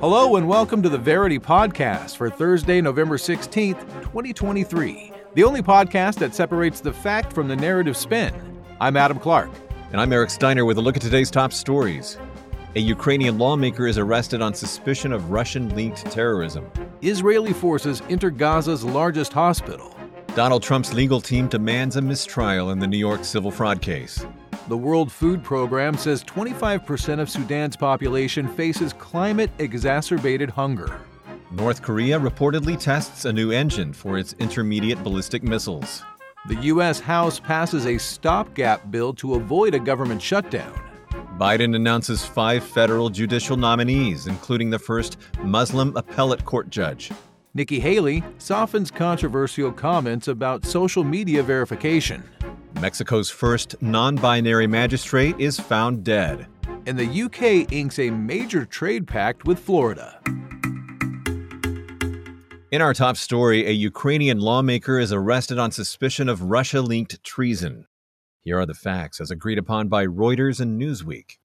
Hello and welcome to the Verity Podcast for Thursday, November 16th, 2023. The only podcast that separates the fact from the narrative spin. I'm Adam Clark. And I'm Eric Steiner with a look at today's top stories. A Ukrainian lawmaker is arrested on suspicion of Russian linked terrorism. Israeli forces enter Gaza's largest hospital. Donald Trump's legal team demands a mistrial in the New York civil fraud case. The World Food Program says 25% of Sudan's population faces climate exacerbated hunger. North Korea reportedly tests a new engine for its intermediate ballistic missiles. The U.S. House passes a stopgap bill to avoid a government shutdown. Biden announces five federal judicial nominees, including the first Muslim appellate court judge. Nikki Haley softens controversial comments about social media verification. Mexico's first non binary magistrate is found dead. And the UK inks a major trade pact with Florida. In our top story, a Ukrainian lawmaker is arrested on suspicion of Russia linked treason. Here are the facts as agreed upon by Reuters and Newsweek.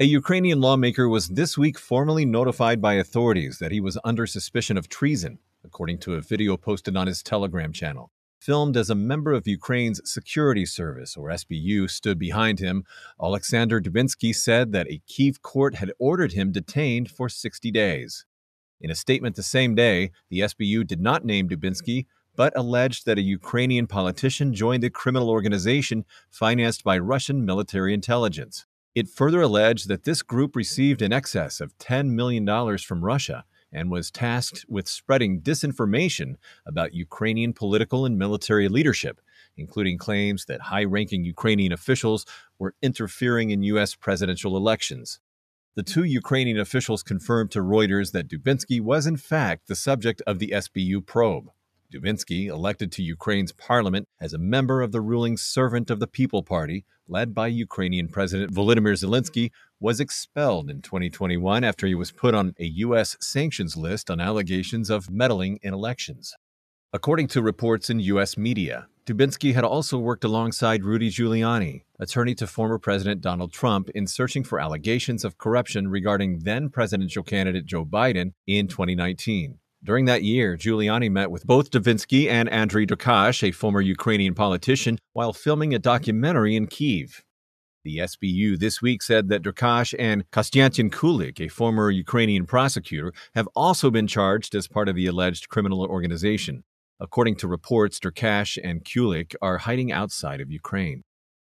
A Ukrainian lawmaker was this week formally notified by authorities that he was under suspicion of treason, according to a video posted on his Telegram channel. Filmed as a member of Ukraine's security service, or SBU, stood behind him, Alexander Dubinsky said that a Kiev court had ordered him detained for 60 days. In a statement the same day, the SBU did not name Dubinsky, but alleged that a Ukrainian politician joined a criminal organization financed by Russian military intelligence. It further alleged that this group received in excess of $10 million from Russia and was tasked with spreading disinformation about Ukrainian political and military leadership, including claims that high ranking Ukrainian officials were interfering in U.S. presidential elections. The two Ukrainian officials confirmed to Reuters that Dubinsky was, in fact, the subject of the SBU probe. Dubinsky, elected to Ukraine's parliament as a member of the ruling Servant of the People Party, led by Ukrainian President Volodymyr Zelensky, was expelled in 2021 after he was put on a U.S. sanctions list on allegations of meddling in elections. According to reports in U.S. media, Dubinsky had also worked alongside Rudy Giuliani, attorney to former President Donald Trump, in searching for allegations of corruption regarding then presidential candidate Joe Biden in 2019. During that year, Giuliani met with both Dubinsky and Andriy Derkach, a former Ukrainian politician, while filming a documentary in Kiev. The SBU this week said that Derkach and Konstantin Kulik, a former Ukrainian prosecutor, have also been charged as part of the alleged criminal organization. According to reports, Derkach and Kulik are hiding outside of Ukraine.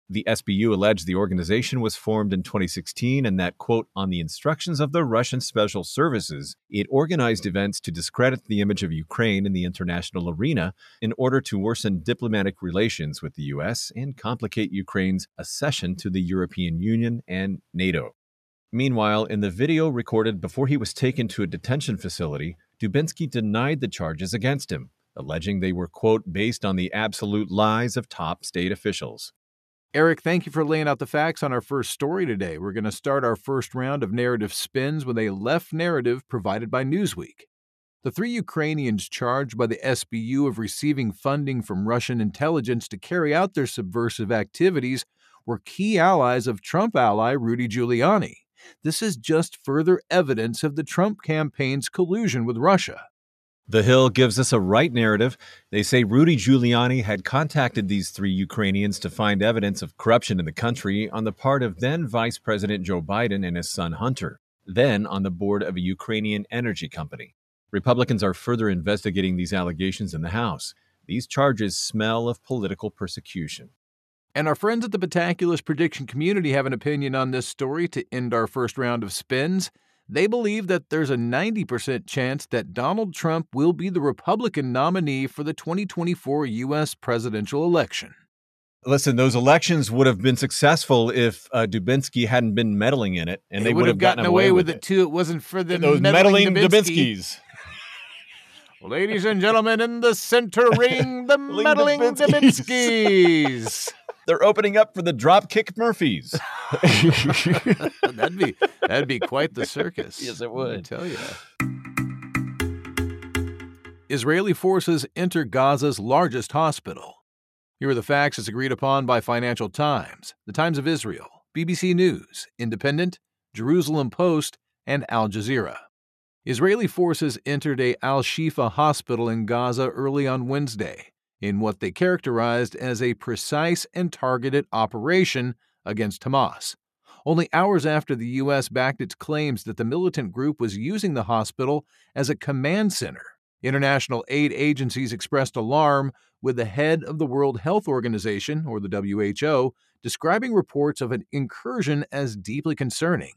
The SBU alleged the organization was formed in 2016 and that, quote, on the instructions of the Russian Special Services, it organized events to discredit the image of Ukraine in the international arena in order to worsen diplomatic relations with the U.S. and complicate Ukraine's accession to the European Union and NATO. Meanwhile, in the video recorded before he was taken to a detention facility, Dubinsky denied the charges against him, alleging they were, quote, based on the absolute lies of top state officials. Eric, thank you for laying out the facts on our first story today. We're going to start our first round of narrative spins with a left narrative provided by Newsweek. The three Ukrainians charged by the SBU of receiving funding from Russian intelligence to carry out their subversive activities were key allies of Trump ally Rudy Giuliani. This is just further evidence of the Trump campaign's collusion with Russia. The Hill gives us a right narrative. They say Rudy Giuliani had contacted these three Ukrainians to find evidence of corruption in the country on the part of then Vice President Joe Biden and his son Hunter, then on the board of a Ukrainian energy company. Republicans are further investigating these allegations in the House. These charges smell of political persecution. And our friends at the Metaculus prediction community have an opinion on this story to end our first round of spins. They believe that there's a 90% chance that Donald Trump will be the Republican nominee for the 2024 U.S. presidential election. Listen, those elections would have been successful if uh, Dubinsky hadn't been meddling in it, and they, they would have gotten, gotten away, away, with it. too. It wasn't for the those meddling, meddling Dubinsky. Dubinskys. Ladies and gentlemen, in the center ring, the meddling. Dubinskys. They're opening up for the Dropkick Murphys. that'd be that'd be quite the circus. Yes, it would. I tell you. Israeli forces enter Gaza's largest hospital. Here are the facts as agreed upon by Financial Times, The Times of Israel, BBC News, Independent, Jerusalem Post, and Al Jazeera. Israeli forces entered a Al Shifa hospital in Gaza early on Wednesday in what they characterized as a precise and targeted operation against Hamas. Only hours after the U.S. backed its claims that the militant group was using the hospital as a command center, international aid agencies expressed alarm with the head of the World Health Organization, or the WHO, describing reports of an incursion as deeply concerning.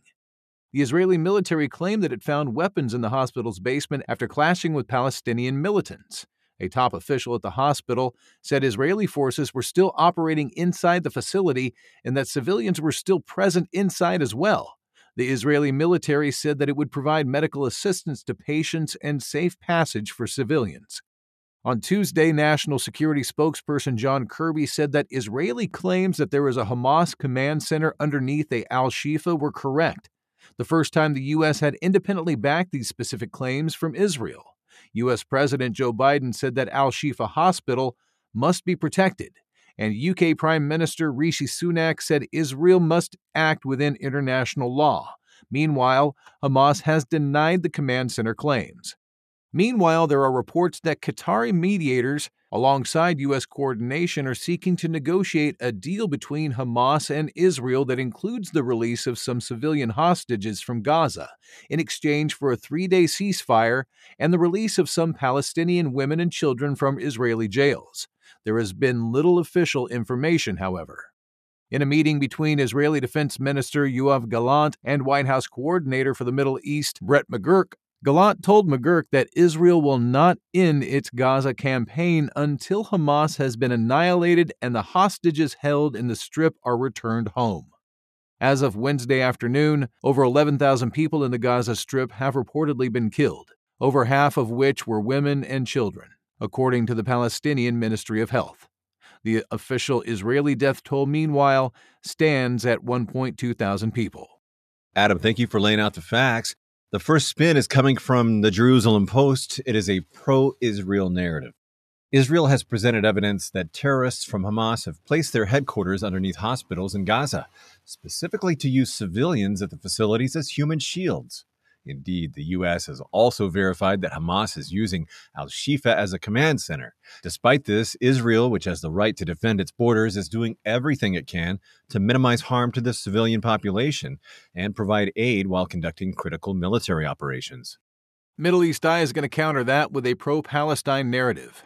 The Israeli military claimed that it found weapons in the hospital's basement after clashing with Palestinian militants. A top official at the hospital said Israeli forces were still operating inside the facility and that civilians were still present inside as well. The Israeli military said that it would provide medical assistance to patients and safe passage for civilians. On Tuesday, National Security spokesperson John Kirby said that Israeli claims that there is a Hamas command center underneath a Al Shifa were correct. The first time the U.S. had independently backed these specific claims from Israel. U.S. President Joe Biden said that Al Shifa Hospital must be protected, and UK Prime Minister Rishi Sunak said Israel must act within international law. Meanwhile, Hamas has denied the command center claims. Meanwhile, there are reports that Qatari mediators, alongside U.S. coordination, are seeking to negotiate a deal between Hamas and Israel that includes the release of some civilian hostages from Gaza in exchange for a three day ceasefire and the release of some Palestinian women and children from Israeli jails. There has been little official information, however. In a meeting between Israeli Defense Minister Yoav Gallant and White House Coordinator for the Middle East, Brett McGurk, Gallant told McGurk that Israel will not end its Gaza campaign until Hamas has been annihilated and the hostages held in the Strip are returned home. As of Wednesday afternoon, over 11,000 people in the Gaza Strip have reportedly been killed, over half of which were women and children, according to the Palestinian Ministry of Health. The official Israeli death toll, meanwhile, stands at 1.2 thousand people. Adam, thank you for laying out the facts. The first spin is coming from the Jerusalem Post. It is a pro Israel narrative. Israel has presented evidence that terrorists from Hamas have placed their headquarters underneath hospitals in Gaza, specifically to use civilians at the facilities as human shields. Indeed, the U.S. has also verified that Hamas is using al Shifa as a command center. Despite this, Israel, which has the right to defend its borders, is doing everything it can to minimize harm to the civilian population and provide aid while conducting critical military operations. Middle East Eye is going to counter that with a pro Palestine narrative.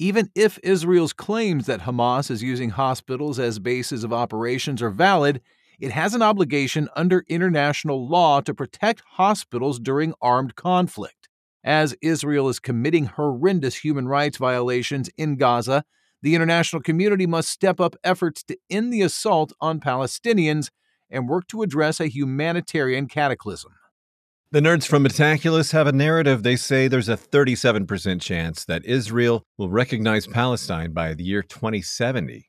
Even if Israel's claims that Hamas is using hospitals as bases of operations are valid, it has an obligation under international law to protect hospitals during armed conflict. As Israel is committing horrendous human rights violations in Gaza, the international community must step up efforts to end the assault on Palestinians and work to address a humanitarian cataclysm. The nerds from Metaculus have a narrative. They say there's a 37% chance that Israel will recognize Palestine by the year 2070.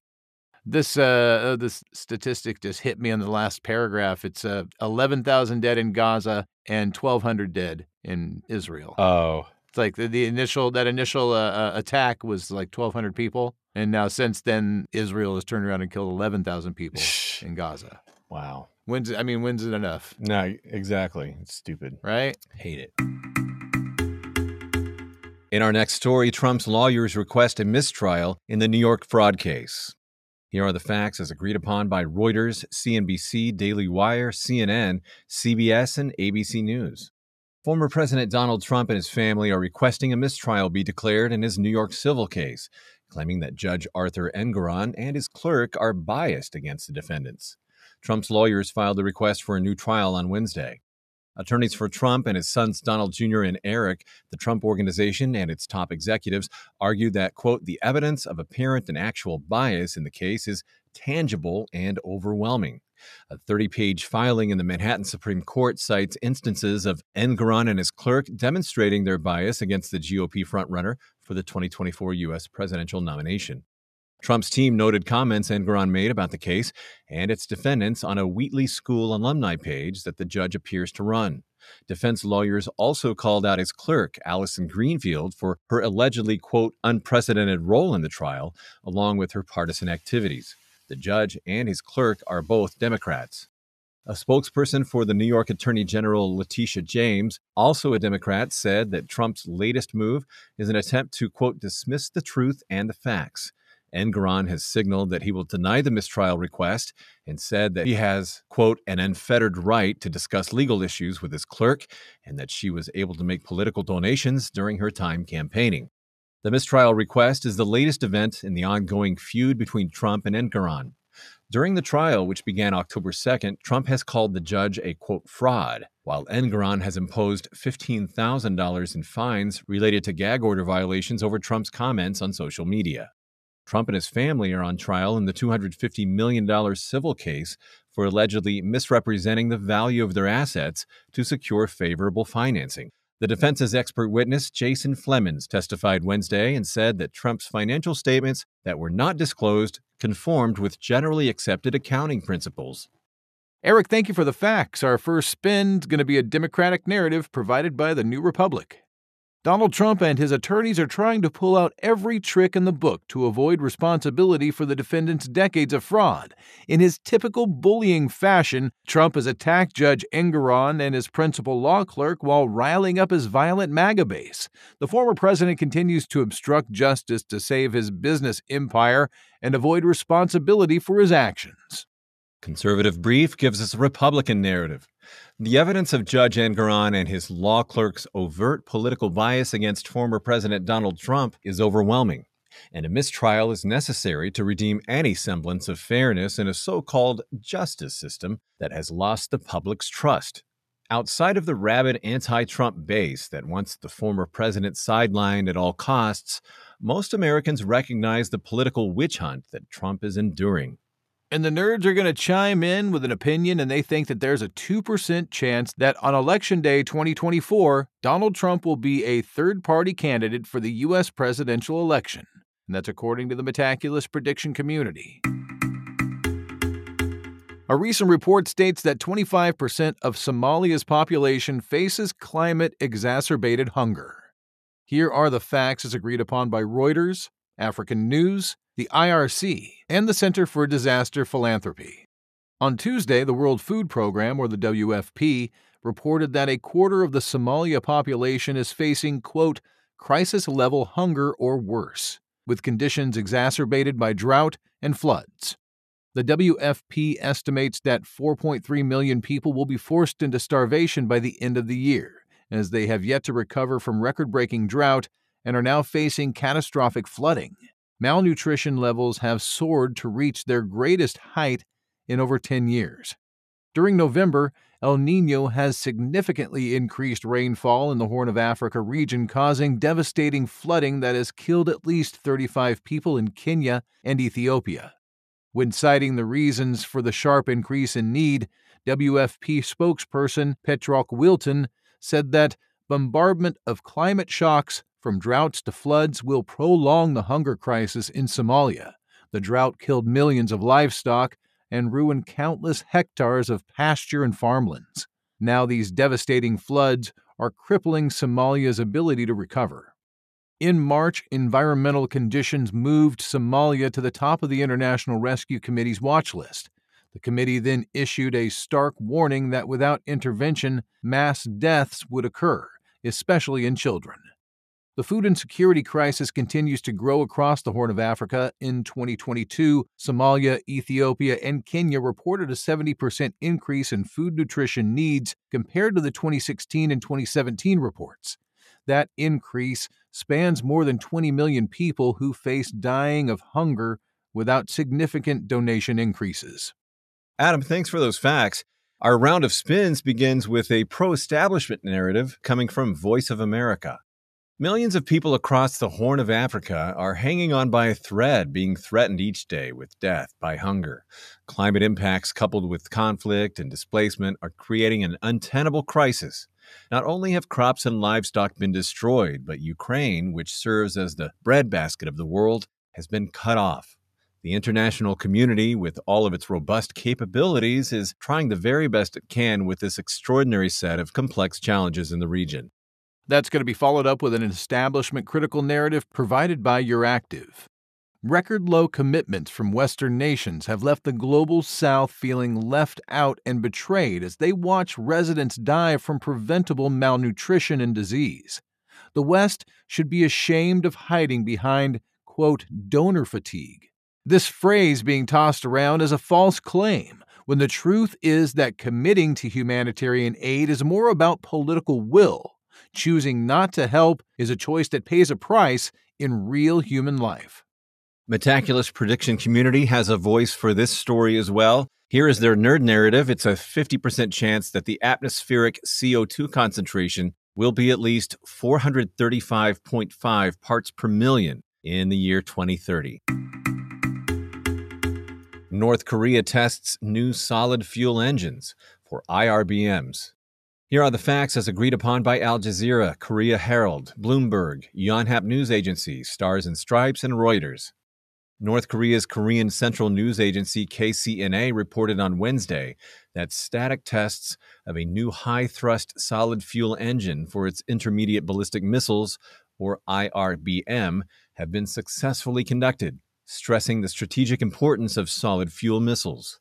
This uh, uh, this statistic just hit me on the last paragraph. It's uh, eleven thousand dead in Gaza and twelve hundred dead in Israel. Oh, it's like the, the initial that initial uh, uh attack was like twelve hundred people, and now since then Israel has turned around and killed eleven thousand people in Gaza. Wow. When's I mean, when's it enough? No, exactly. It's stupid. Right? Hate it. In our next story, Trump's lawyers request a mistrial in the New York fraud case. Here are the facts as agreed upon by Reuters, CNBC, Daily Wire, CNN, CBS, and ABC News. Former President Donald Trump and his family are requesting a mistrial be declared in his New York civil case, claiming that Judge Arthur Engoron and his clerk are biased against the defendants. Trump's lawyers filed a request for a new trial on Wednesday. Attorneys for Trump and his sons Donald Jr. and Eric, the Trump Organization, and its top executives argued that, quote, the evidence of apparent and actual bias in the case is tangible and overwhelming. A 30 page filing in the Manhattan Supreme Court cites instances of Engoron and his clerk demonstrating their bias against the GOP frontrunner for the 2024 U.S. presidential nomination. Trump's team noted comments Engoron made about the case and its defendants on a Wheatley School alumni page that the judge appears to run. Defense lawyers also called out his clerk, Allison Greenfield, for her allegedly, quote, unprecedented role in the trial, along with her partisan activities. The judge and his clerk are both Democrats. A spokesperson for the New York Attorney General Letitia James, also a Democrat, said that Trump's latest move is an attempt to, quote, dismiss the truth and the facts. Engoron has signaled that he will deny the mistrial request and said that he has, quote, an unfettered right to discuss legal issues with his clerk and that she was able to make political donations during her time campaigning. The mistrial request is the latest event in the ongoing feud between Trump and Engoron. During the trial, which began October 2nd, Trump has called the judge a quote fraud, while Engoron has imposed $15,000 in fines related to gag order violations over Trump's comments on social media. Trump and his family are on trial in the $250 million civil case for allegedly misrepresenting the value of their assets to secure favorable financing. The defense's expert witness, Jason Flemmons, testified Wednesday and said that Trump's financial statements that were not disclosed conformed with generally accepted accounting principles. Eric, thank you for the facts. Our first spin is going to be a Democratic narrative provided by the New Republic. Donald Trump and his attorneys are trying to pull out every trick in the book to avoid responsibility for the defendant's decades of fraud. In his typical bullying fashion, Trump has attacked Judge Engoron and his principal law clerk while riling up his violent MAGA base. The former president continues to obstruct justice to save his business empire and avoid responsibility for his actions. Conservative Brief gives us a Republican narrative. The evidence of Judge Engoron and his law clerk's overt political bias against former President Donald Trump is overwhelming, and a mistrial is necessary to redeem any semblance of fairness in a so called justice system that has lost the public's trust. Outside of the rabid anti Trump base that wants the former president sidelined at all costs, most Americans recognize the political witch hunt that Trump is enduring. And the nerds are going to chime in with an opinion, and they think that there's a 2% chance that on Election Day 2024, Donald Trump will be a third party candidate for the U.S. presidential election. And that's according to the Metaculus prediction community. A recent report states that 25% of Somalia's population faces climate exacerbated hunger. Here are the facts as agreed upon by Reuters, African News, the IRC, and the Center for Disaster Philanthropy. On Tuesday, the World Food Program, or the WFP, reported that a quarter of the Somalia population is facing, quote, crisis level hunger or worse, with conditions exacerbated by drought and floods. The WFP estimates that 4.3 million people will be forced into starvation by the end of the year, as they have yet to recover from record breaking drought and are now facing catastrophic flooding malnutrition levels have soared to reach their greatest height in over 10 years. During November, El Nino has significantly increased rainfall in the Horn of Africa region, causing devastating flooding that has killed at least 35 people in Kenya and Ethiopia. When citing the reasons for the sharp increase in need, WFP spokesperson Petroc Wilton said that bombardment of climate shocks from droughts to floods will prolong the hunger crisis in Somalia. The drought killed millions of livestock and ruined countless hectares of pasture and farmlands. Now, these devastating floods are crippling Somalia's ability to recover. In March, environmental conditions moved Somalia to the top of the International Rescue Committee's watch list. The committee then issued a stark warning that without intervention, mass deaths would occur, especially in children. The food insecurity crisis continues to grow across the Horn of Africa. In 2022, Somalia, Ethiopia, and Kenya reported a 70% increase in food nutrition needs compared to the 2016 and 2017 reports. That increase spans more than 20 million people who face dying of hunger without significant donation increases. Adam, thanks for those facts. Our round of spins begins with a pro establishment narrative coming from Voice of America. Millions of people across the Horn of Africa are hanging on by a thread, being threatened each day with death by hunger. Climate impacts, coupled with conflict and displacement, are creating an untenable crisis. Not only have crops and livestock been destroyed, but Ukraine, which serves as the breadbasket of the world, has been cut off. The international community, with all of its robust capabilities, is trying the very best it can with this extraordinary set of complex challenges in the region. That's going to be followed up with an establishment critical narrative provided by Euractiv. Record low commitments from Western nations have left the global South feeling left out and betrayed as they watch residents die from preventable malnutrition and disease. The West should be ashamed of hiding behind, quote, donor fatigue this phrase being tossed around as a false claim, when the truth is that committing to humanitarian aid is more about political will. Choosing not to help is a choice that pays a price in real human life. Metaculus prediction community has a voice for this story as well. Here is their nerd narrative. It's a 50% chance that the atmospheric CO2 concentration will be at least 435.5 parts per million in the year 2030. North Korea tests new solid fuel engines for IRBMs. Here are the facts as agreed upon by Al Jazeera, Korea Herald, Bloomberg, Yonhap News Agency, Stars and Stripes, and Reuters. North Korea's Korean Central News Agency KCNA reported on Wednesday that static tests of a new high thrust solid fuel engine for its intermediate ballistic missiles, or IRBM, have been successfully conducted stressing the strategic importance of solid fuel missiles.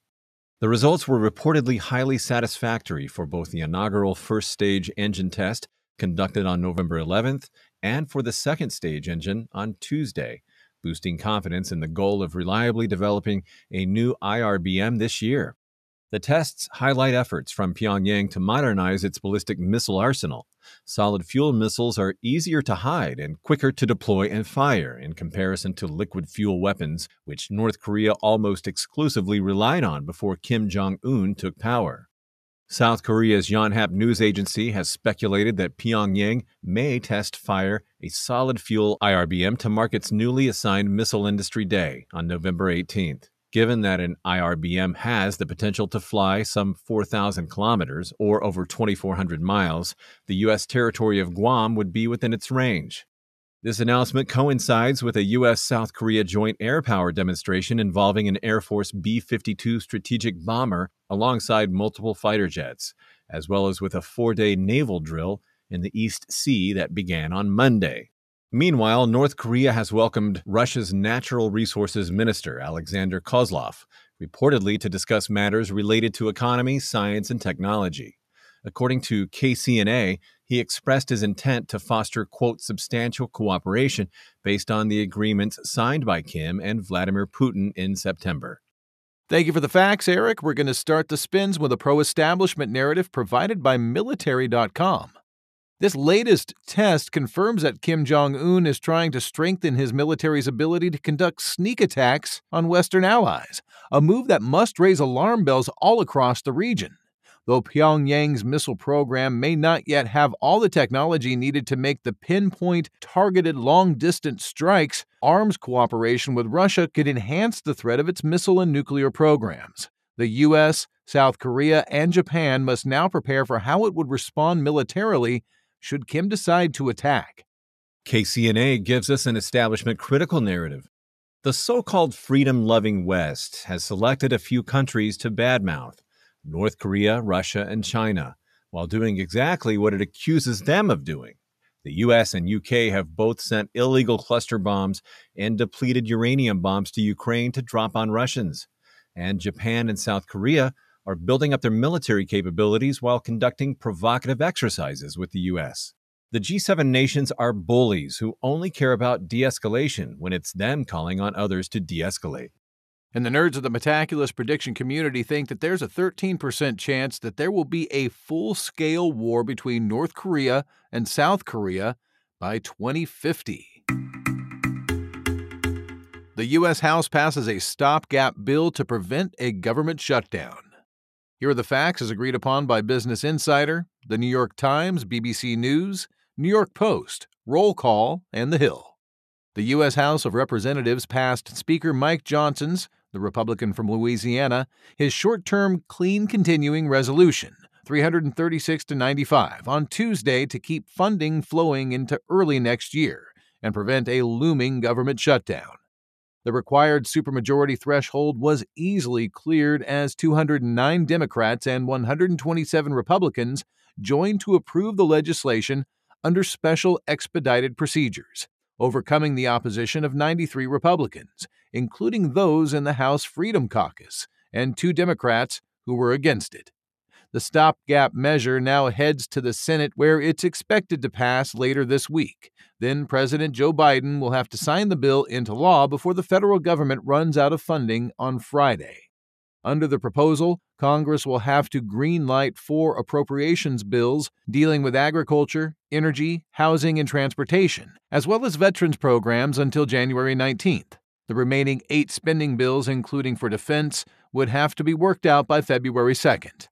The results were reportedly highly satisfactory for both the inaugural first stage engine test conducted on November 11th and for the second stage engine on Tuesday, boosting confidence in the goal of reliably developing a new IRBM this year. The tests highlight efforts from Pyongyang to modernize its ballistic missile arsenal. Solid fuel missiles are easier to hide and quicker to deploy and fire in comparison to liquid fuel weapons, which North Korea almost exclusively relied on before Kim Jong un took power. South Korea's Yonhap news agency has speculated that Pyongyang may test fire a solid fuel IRBM to mark its newly assigned Missile Industry Day on November 18th. Given that an IRBM has the potential to fly some 4,000 kilometers or over 2,400 miles, the U.S. territory of Guam would be within its range. This announcement coincides with a U.S. South Korea joint air power demonstration involving an Air Force B 52 strategic bomber alongside multiple fighter jets, as well as with a four day naval drill in the East Sea that began on Monday. Meanwhile, North Korea has welcomed Russia's Natural Resources Minister, Alexander Kozlov, reportedly to discuss matters related to economy, science, and technology. According to KCNA, he expressed his intent to foster, quote, substantial cooperation based on the agreements signed by Kim and Vladimir Putin in September. Thank you for the facts, Eric. We're going to start the spins with a pro establishment narrative provided by Military.com. This latest test confirms that Kim Jong un is trying to strengthen his military's ability to conduct sneak attacks on Western allies, a move that must raise alarm bells all across the region. Though Pyongyang's missile program may not yet have all the technology needed to make the pinpoint, targeted long distance strikes, arms cooperation with Russia could enhance the threat of its missile and nuclear programs. The U.S., South Korea, and Japan must now prepare for how it would respond militarily should Kim decide to attack. KCNA gives us an establishment critical narrative. The so called freedom loving West has selected a few countries to badmouth North Korea, Russia, and China, while doing exactly what it accuses them of doing. The US and UK have both sent illegal cluster bombs and depleted uranium bombs to Ukraine to drop on Russians. And Japan and South Korea are building up their military capabilities while conducting provocative exercises with the U.S. The G7 nations are bullies who only care about de escalation when it's them calling on others to de escalate. And the nerds of the Metaculus prediction community think that there's a 13% chance that there will be a full scale war between North Korea and South Korea by 2050. The U.S. House passes a stopgap bill to prevent a government shutdown. Here are the facts as agreed upon by Business Insider, The New York Times, BBC News, New York Post, Roll Call, and The Hill. The U.S. House of Representatives passed Speaker Mike Johnson's, the Republican from Louisiana, his short term clean continuing resolution, 336 to 95, on Tuesday to keep funding flowing into early next year and prevent a looming government shutdown. The required supermajority threshold was easily cleared as 209 Democrats and 127 Republicans joined to approve the legislation under special expedited procedures, overcoming the opposition of 93 Republicans, including those in the House Freedom Caucus, and two Democrats who were against it. The stopgap measure now heads to the Senate, where it's expected to pass later this week. Then President Joe Biden will have to sign the bill into law before the federal government runs out of funding on Friday. Under the proposal, Congress will have to greenlight four appropriations bills dealing with agriculture, energy, housing, and transportation, as well as veterans programs until January 19th. The remaining eight spending bills, including for defense, would have to be worked out by February 2nd.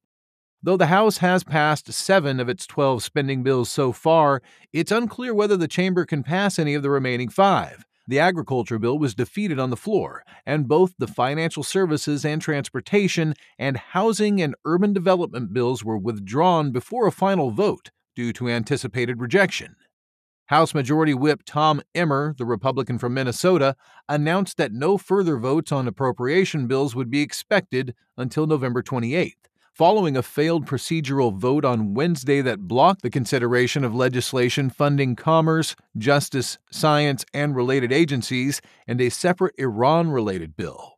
Though the House has passed seven of its 12 spending bills so far, it's unclear whether the chamber can pass any of the remaining five. The agriculture bill was defeated on the floor, and both the financial services and transportation and housing and urban development bills were withdrawn before a final vote due to anticipated rejection. House Majority Whip Tom Emmer, the Republican from Minnesota, announced that no further votes on appropriation bills would be expected until November 28th following a failed procedural vote on Wednesday that blocked the consideration of legislation funding commerce, justice, science, and related agencies, and a separate Iran related bill.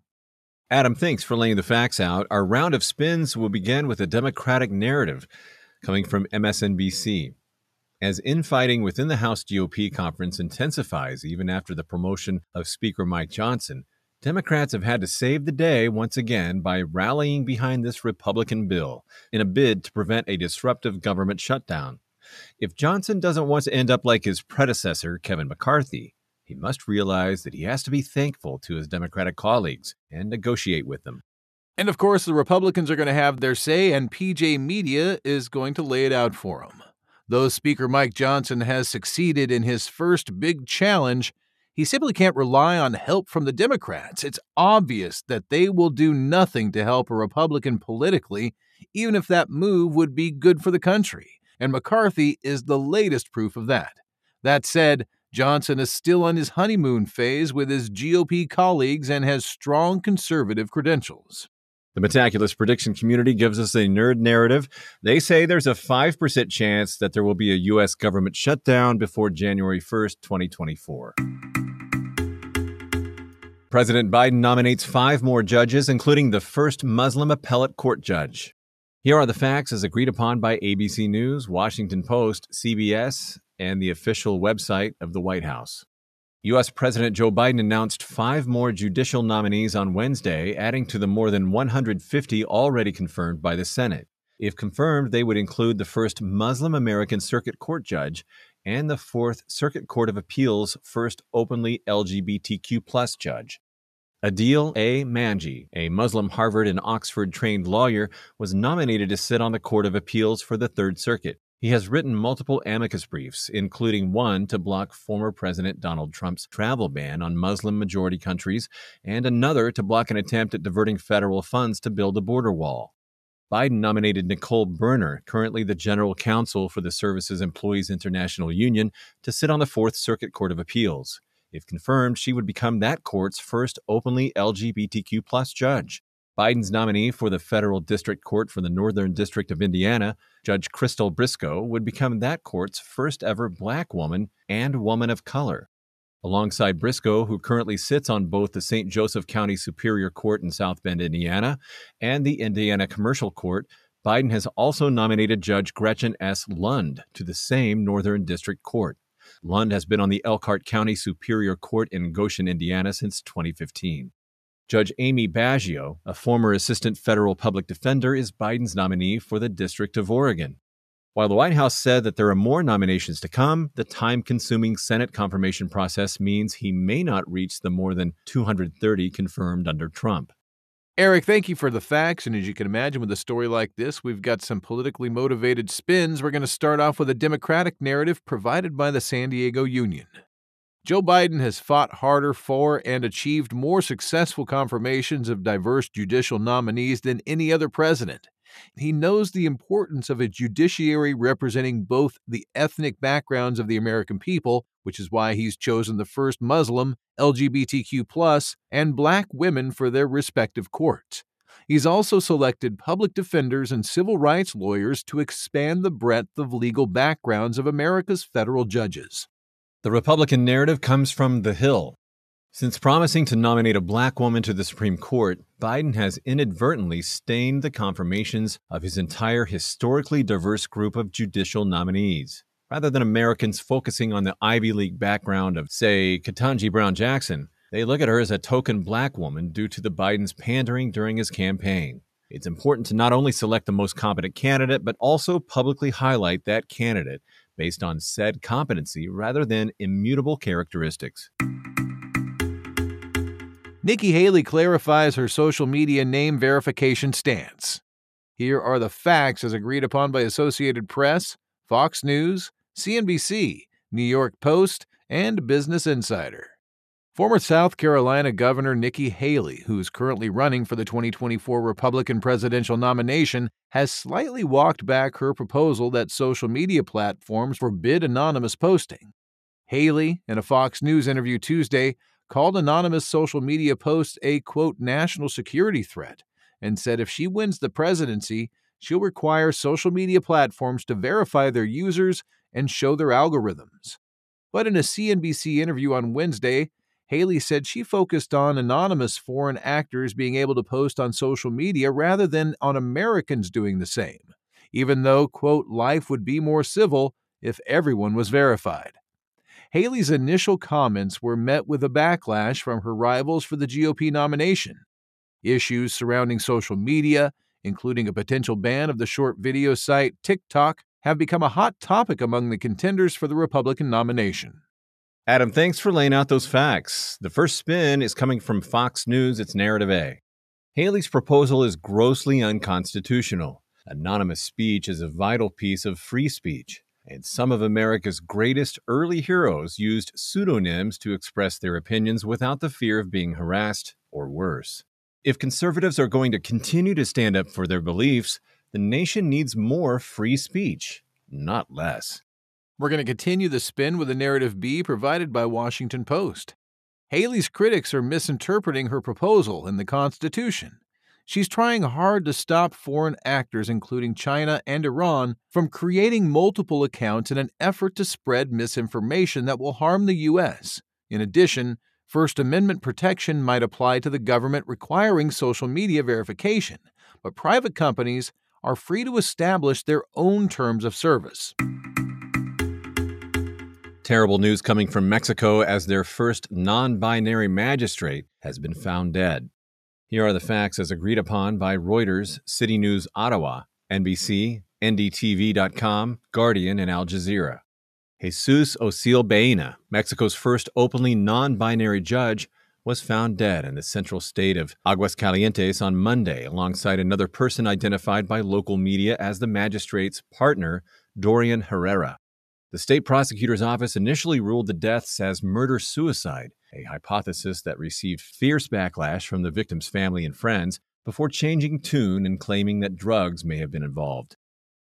Adam, thanks for laying the facts out. Our round of spins will begin with a Democratic narrative coming from MSNBC. As infighting within the House GOP conference intensifies even after the promotion of Speaker Mike Johnson, Democrats have had to save the day once again by rallying behind this Republican bill in a bid to prevent a disruptive government shutdown. If Johnson doesn't want to end up like his predecessor, Kevin McCarthy, he must realize that he has to be thankful to his Democratic colleagues and negotiate with them. And of course, the Republicans are going to have their say, and PJ Media is going to lay it out for them. Though Speaker Mike Johnson has succeeded in his first big challenge, he simply can't rely on help from the Democrats. It's obvious that they will do nothing to help a Republican politically, even if that move would be good for the country. And McCarthy is the latest proof of that. That said, Johnson is still on his honeymoon phase with his GOP colleagues and has strong conservative credentials. The Metaculus prediction community gives us a nerd narrative. They say there's a 5% chance that there will be a U.S. government shutdown before January 1st, 2024. President Biden nominates five more judges, including the first Muslim appellate court judge. Here are the facts as agreed upon by ABC News, Washington Post, CBS, and the official website of the White House. U.S. President Joe Biden announced five more judicial nominees on Wednesday, adding to the more than 150 already confirmed by the Senate. If confirmed, they would include the first Muslim American Circuit Court judge and the Fourth Circuit Court of Appeals' first openly LGBTQ judge. Adeel A. Mangi, a Muslim Harvard and Oxford trained lawyer, was nominated to sit on the Court of Appeals for the Third Circuit. He has written multiple amicus briefs, including one to block former President Donald Trump's travel ban on Muslim majority countries, and another to block an attempt at diverting federal funds to build a border wall. Biden nominated Nicole Berner, currently the general counsel for the Services Employees International Union, to sit on the Fourth Circuit Court of Appeals. If confirmed, she would become that court's first openly LGBTQ plus judge. Biden's nominee for the federal district court for the Northern District of Indiana, Judge Crystal Briscoe, would become that court's first ever black woman and woman of color. Alongside Briscoe, who currently sits on both the St. Joseph County Superior Court in South Bend, Indiana, and the Indiana Commercial Court, Biden has also nominated Judge Gretchen S. Lund to the same Northern District Court. Lund has been on the Elkhart County Superior Court in Goshen, Indiana since 2015. Judge Amy Baggio, a former assistant federal public defender, is Biden's nominee for the District of Oregon. While the White House said that there are more nominations to come, the time consuming Senate confirmation process means he may not reach the more than 230 confirmed under Trump. Eric, thank you for the facts. And as you can imagine, with a story like this, we've got some politically motivated spins. We're going to start off with a Democratic narrative provided by the San Diego Union. Joe Biden has fought harder for and achieved more successful confirmations of diverse judicial nominees than any other president. He knows the importance of a judiciary representing both the ethnic backgrounds of the American people, which is why he's chosen the first Muslim, LGBTQ, and black women for their respective courts. He's also selected public defenders and civil rights lawyers to expand the breadth of legal backgrounds of America's federal judges. The Republican narrative comes from The Hill. Since promising to nominate a black woman to the Supreme Court, Biden has inadvertently stained the confirmations of his entire historically diverse group of judicial nominees. Rather than Americans focusing on the Ivy League background of, say, Ketanji Brown Jackson, they look at her as a token black woman due to the Biden's pandering during his campaign. It's important to not only select the most competent candidate, but also publicly highlight that candidate based on said competency rather than immutable characteristics. Nikki Haley clarifies her social media name verification stance. Here are the facts as agreed upon by Associated Press, Fox News, CNBC, New York Post, and Business Insider. Former South Carolina Governor Nikki Haley, who's currently running for the 2024 Republican presidential nomination, has slightly walked back her proposal that social media platforms forbid anonymous posting. Haley, in a Fox News interview Tuesday, called anonymous social media posts a quote national security threat and said if she wins the presidency, she'll require social media platforms to verify their users and show their algorithms. But in a CNBC interview on Wednesday, Haley said she focused on anonymous foreign actors being able to post on social media rather than on Americans doing the same, even though, quote, life would be more civil if everyone was verified. Haley's initial comments were met with a backlash from her rivals for the GOP nomination. Issues surrounding social media, including a potential ban of the short video site TikTok, have become a hot topic among the contenders for the Republican nomination. Adam, thanks for laying out those facts. The first spin is coming from Fox News, it's Narrative A. Haley's proposal is grossly unconstitutional. Anonymous speech is a vital piece of free speech, and some of America's greatest early heroes used pseudonyms to express their opinions without the fear of being harassed or worse. If conservatives are going to continue to stand up for their beliefs, the nation needs more free speech, not less. We're going to continue the spin with a narrative B provided by Washington Post. Haley's critics are misinterpreting her proposal in the Constitution. She's trying hard to stop foreign actors, including China and Iran, from creating multiple accounts in an effort to spread misinformation that will harm the U.S. In addition, First Amendment protection might apply to the government requiring social media verification, but private companies are free to establish their own terms of service. Terrible news coming from Mexico as their first non binary magistrate has been found dead. Here are the facts as agreed upon by Reuters, City News Ottawa, NBC, NDTV.com, Guardian, and Al Jazeera. Jesus Ociel Baena, Mexico's first openly non binary judge, was found dead in the central state of Aguascalientes on Monday, alongside another person identified by local media as the magistrate's partner, Dorian Herrera. The state prosecutor's office initially ruled the deaths as murder suicide, a hypothesis that received fierce backlash from the victim's family and friends before changing tune and claiming that drugs may have been involved.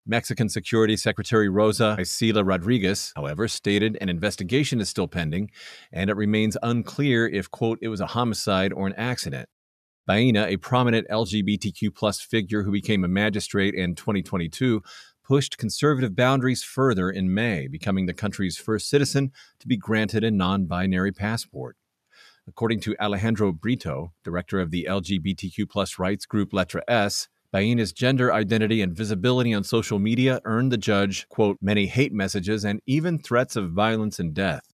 Mexican Security Secretary Rosa Isela Rodriguez, however, stated an investigation is still pending and it remains unclear if, quote, it was a homicide or an accident. Baena, a prominent LGBTQ figure who became a magistrate in 2022, pushed conservative boundaries further in May, becoming the country's first citizen to be granted a non binary passport. According to Alejandro Brito, director of the LGBTQ rights group Letra S, Baena's gender identity and visibility on social media earned the judge, quote, many hate messages and even threats of violence and death.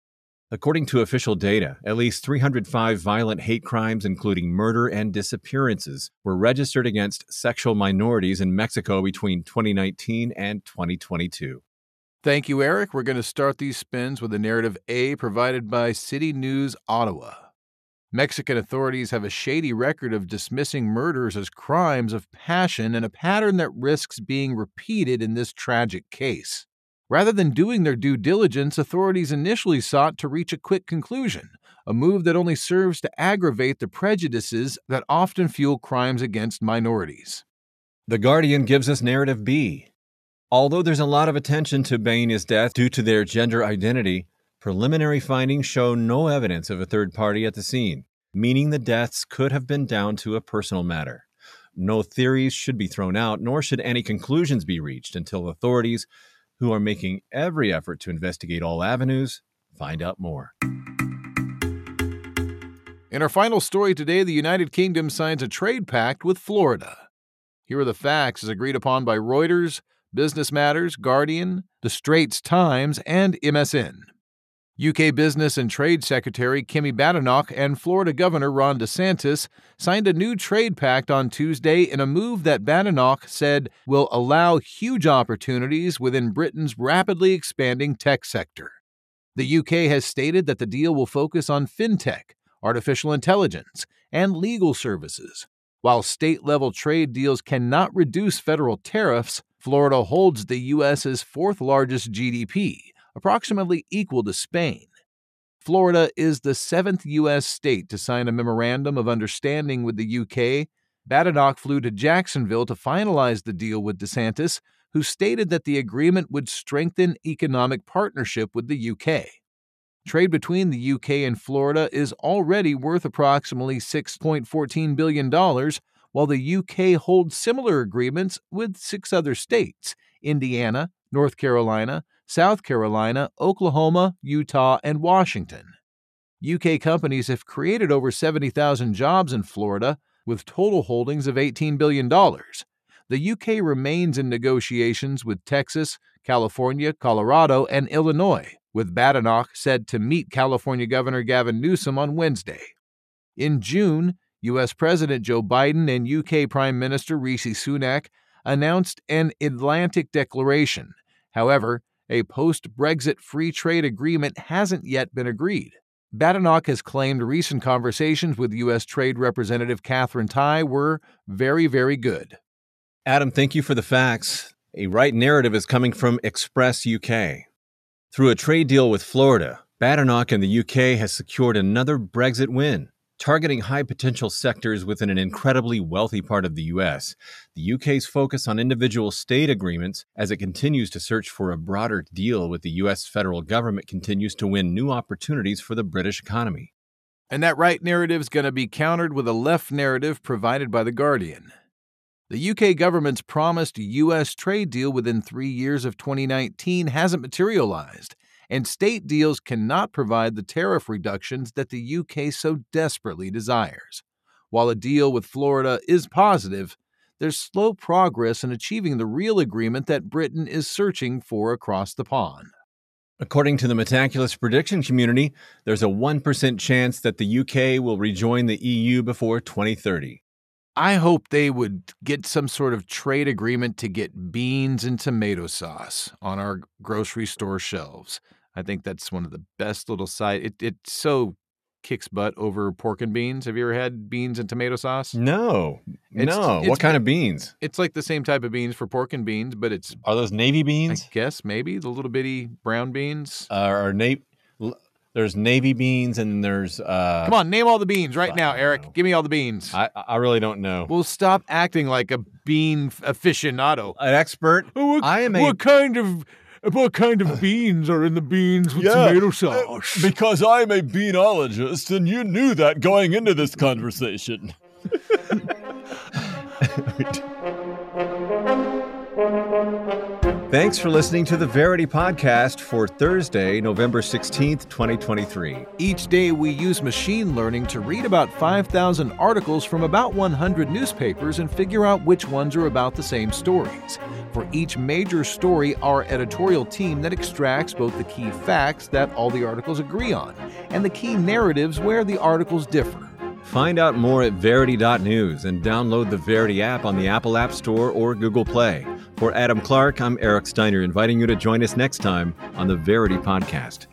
According to official data, at least 305 violent hate crimes, including murder and disappearances, were registered against sexual minorities in Mexico between 2019 and 2022. Thank you, Eric. We're going to start these spins with a narrative A provided by City News Ottawa. Mexican authorities have a shady record of dismissing murders as crimes of passion and a pattern that risks being repeated in this tragic case. Rather than doing their due diligence, authorities initially sought to reach a quick conclusion, a move that only serves to aggravate the prejudices that often fuel crimes against minorities. The Guardian gives us narrative B. Although there's a lot of attention to Baena's death due to their gender identity, Preliminary findings show no evidence of a third party at the scene, meaning the deaths could have been down to a personal matter. No theories should be thrown out, nor should any conclusions be reached until authorities, who are making every effort to investigate all avenues, find out more. In our final story today, the United Kingdom signs a trade pact with Florida. Here are the facts as agreed upon by Reuters, Business Matters, Guardian, The Straits Times, and MSN. UK Business and Trade Secretary Kemi Badenoch and Florida Governor Ron DeSantis signed a new trade pact on Tuesday in a move that Badenoch said will allow huge opportunities within Britain's rapidly expanding tech sector. The UK has stated that the deal will focus on fintech, artificial intelligence, and legal services. While state level trade deals cannot reduce federal tariffs, Florida holds the U.S.'s fourth largest GDP approximately equal to Spain. Florida is the seventh U.S. state to sign a memorandum of understanding with the UK. Badenoch flew to Jacksonville to finalize the deal with DeSantis, who stated that the agreement would strengthen economic partnership with the UK. Trade between the UK and Florida is already worth approximately $6.14 billion, while the UK holds similar agreements with six other states Indiana, North Carolina, South Carolina, Oklahoma, Utah, and Washington. UK companies have created over 70,000 jobs in Florida, with total holdings of $18 billion. The UK remains in negotiations with Texas, California, Colorado, and Illinois, with Badenoch said to meet California Governor Gavin Newsom on Wednesday. In June, U.S. President Joe Biden and UK Prime Minister Rishi Sunak announced an Atlantic Declaration. However, a post Brexit free trade agreement hasn't yet been agreed. Badenoch has claimed recent conversations with U.S. Trade Representative Katherine Tai were very, very good. Adam, thank you for the facts. A right narrative is coming from Express UK. Through a trade deal with Florida, Badenoch and the UK has secured another Brexit win. Targeting high potential sectors within an incredibly wealthy part of the US, the UK's focus on individual state agreements as it continues to search for a broader deal with the US federal government continues to win new opportunities for the British economy. And that right narrative is going to be countered with a left narrative provided by The Guardian. The UK government's promised US trade deal within three years of 2019 hasn't materialized and state deals cannot provide the tariff reductions that the UK so desperately desires. While a deal with Florida is positive, there's slow progress in achieving the real agreement that Britain is searching for across the pond. According to the Metaculus prediction community, there's a 1% chance that the UK will rejoin the EU before 2030. I hope they would get some sort of trade agreement to get beans and tomato sauce on our grocery store shelves. I think that's one of the best little side. It it so kicks butt over pork and beans. Have you ever had beans and tomato sauce? No, it's, no. It's, what kind of beans? It's like the same type of beans for pork and beans, but it's are those navy beans? I guess maybe the little bitty brown beans. Uh, are navy? There's navy beans and there's. Uh, Come on, name all the beans right now, Eric. Know. Give me all the beans. I I really don't know. Well, stop acting like a bean aficionado. An expert. What, I am a. What kind of what kind of beans are in the beans with yeah, tomato uh, sauce? Because I'm a beanologist, and you knew that going into this conversation. Thanks for listening to the Verity Podcast for Thursday, November 16th, 2023. Each day, we use machine learning to read about 5,000 articles from about 100 newspapers and figure out which ones are about the same stories. For each major story, our editorial team that extracts both the key facts that all the articles agree on and the key narratives where the articles differ. Find out more at Verity.news and download the Verity app on the Apple App Store or Google Play. For Adam Clark, I'm Eric Steiner, inviting you to join us next time on the Verity Podcast.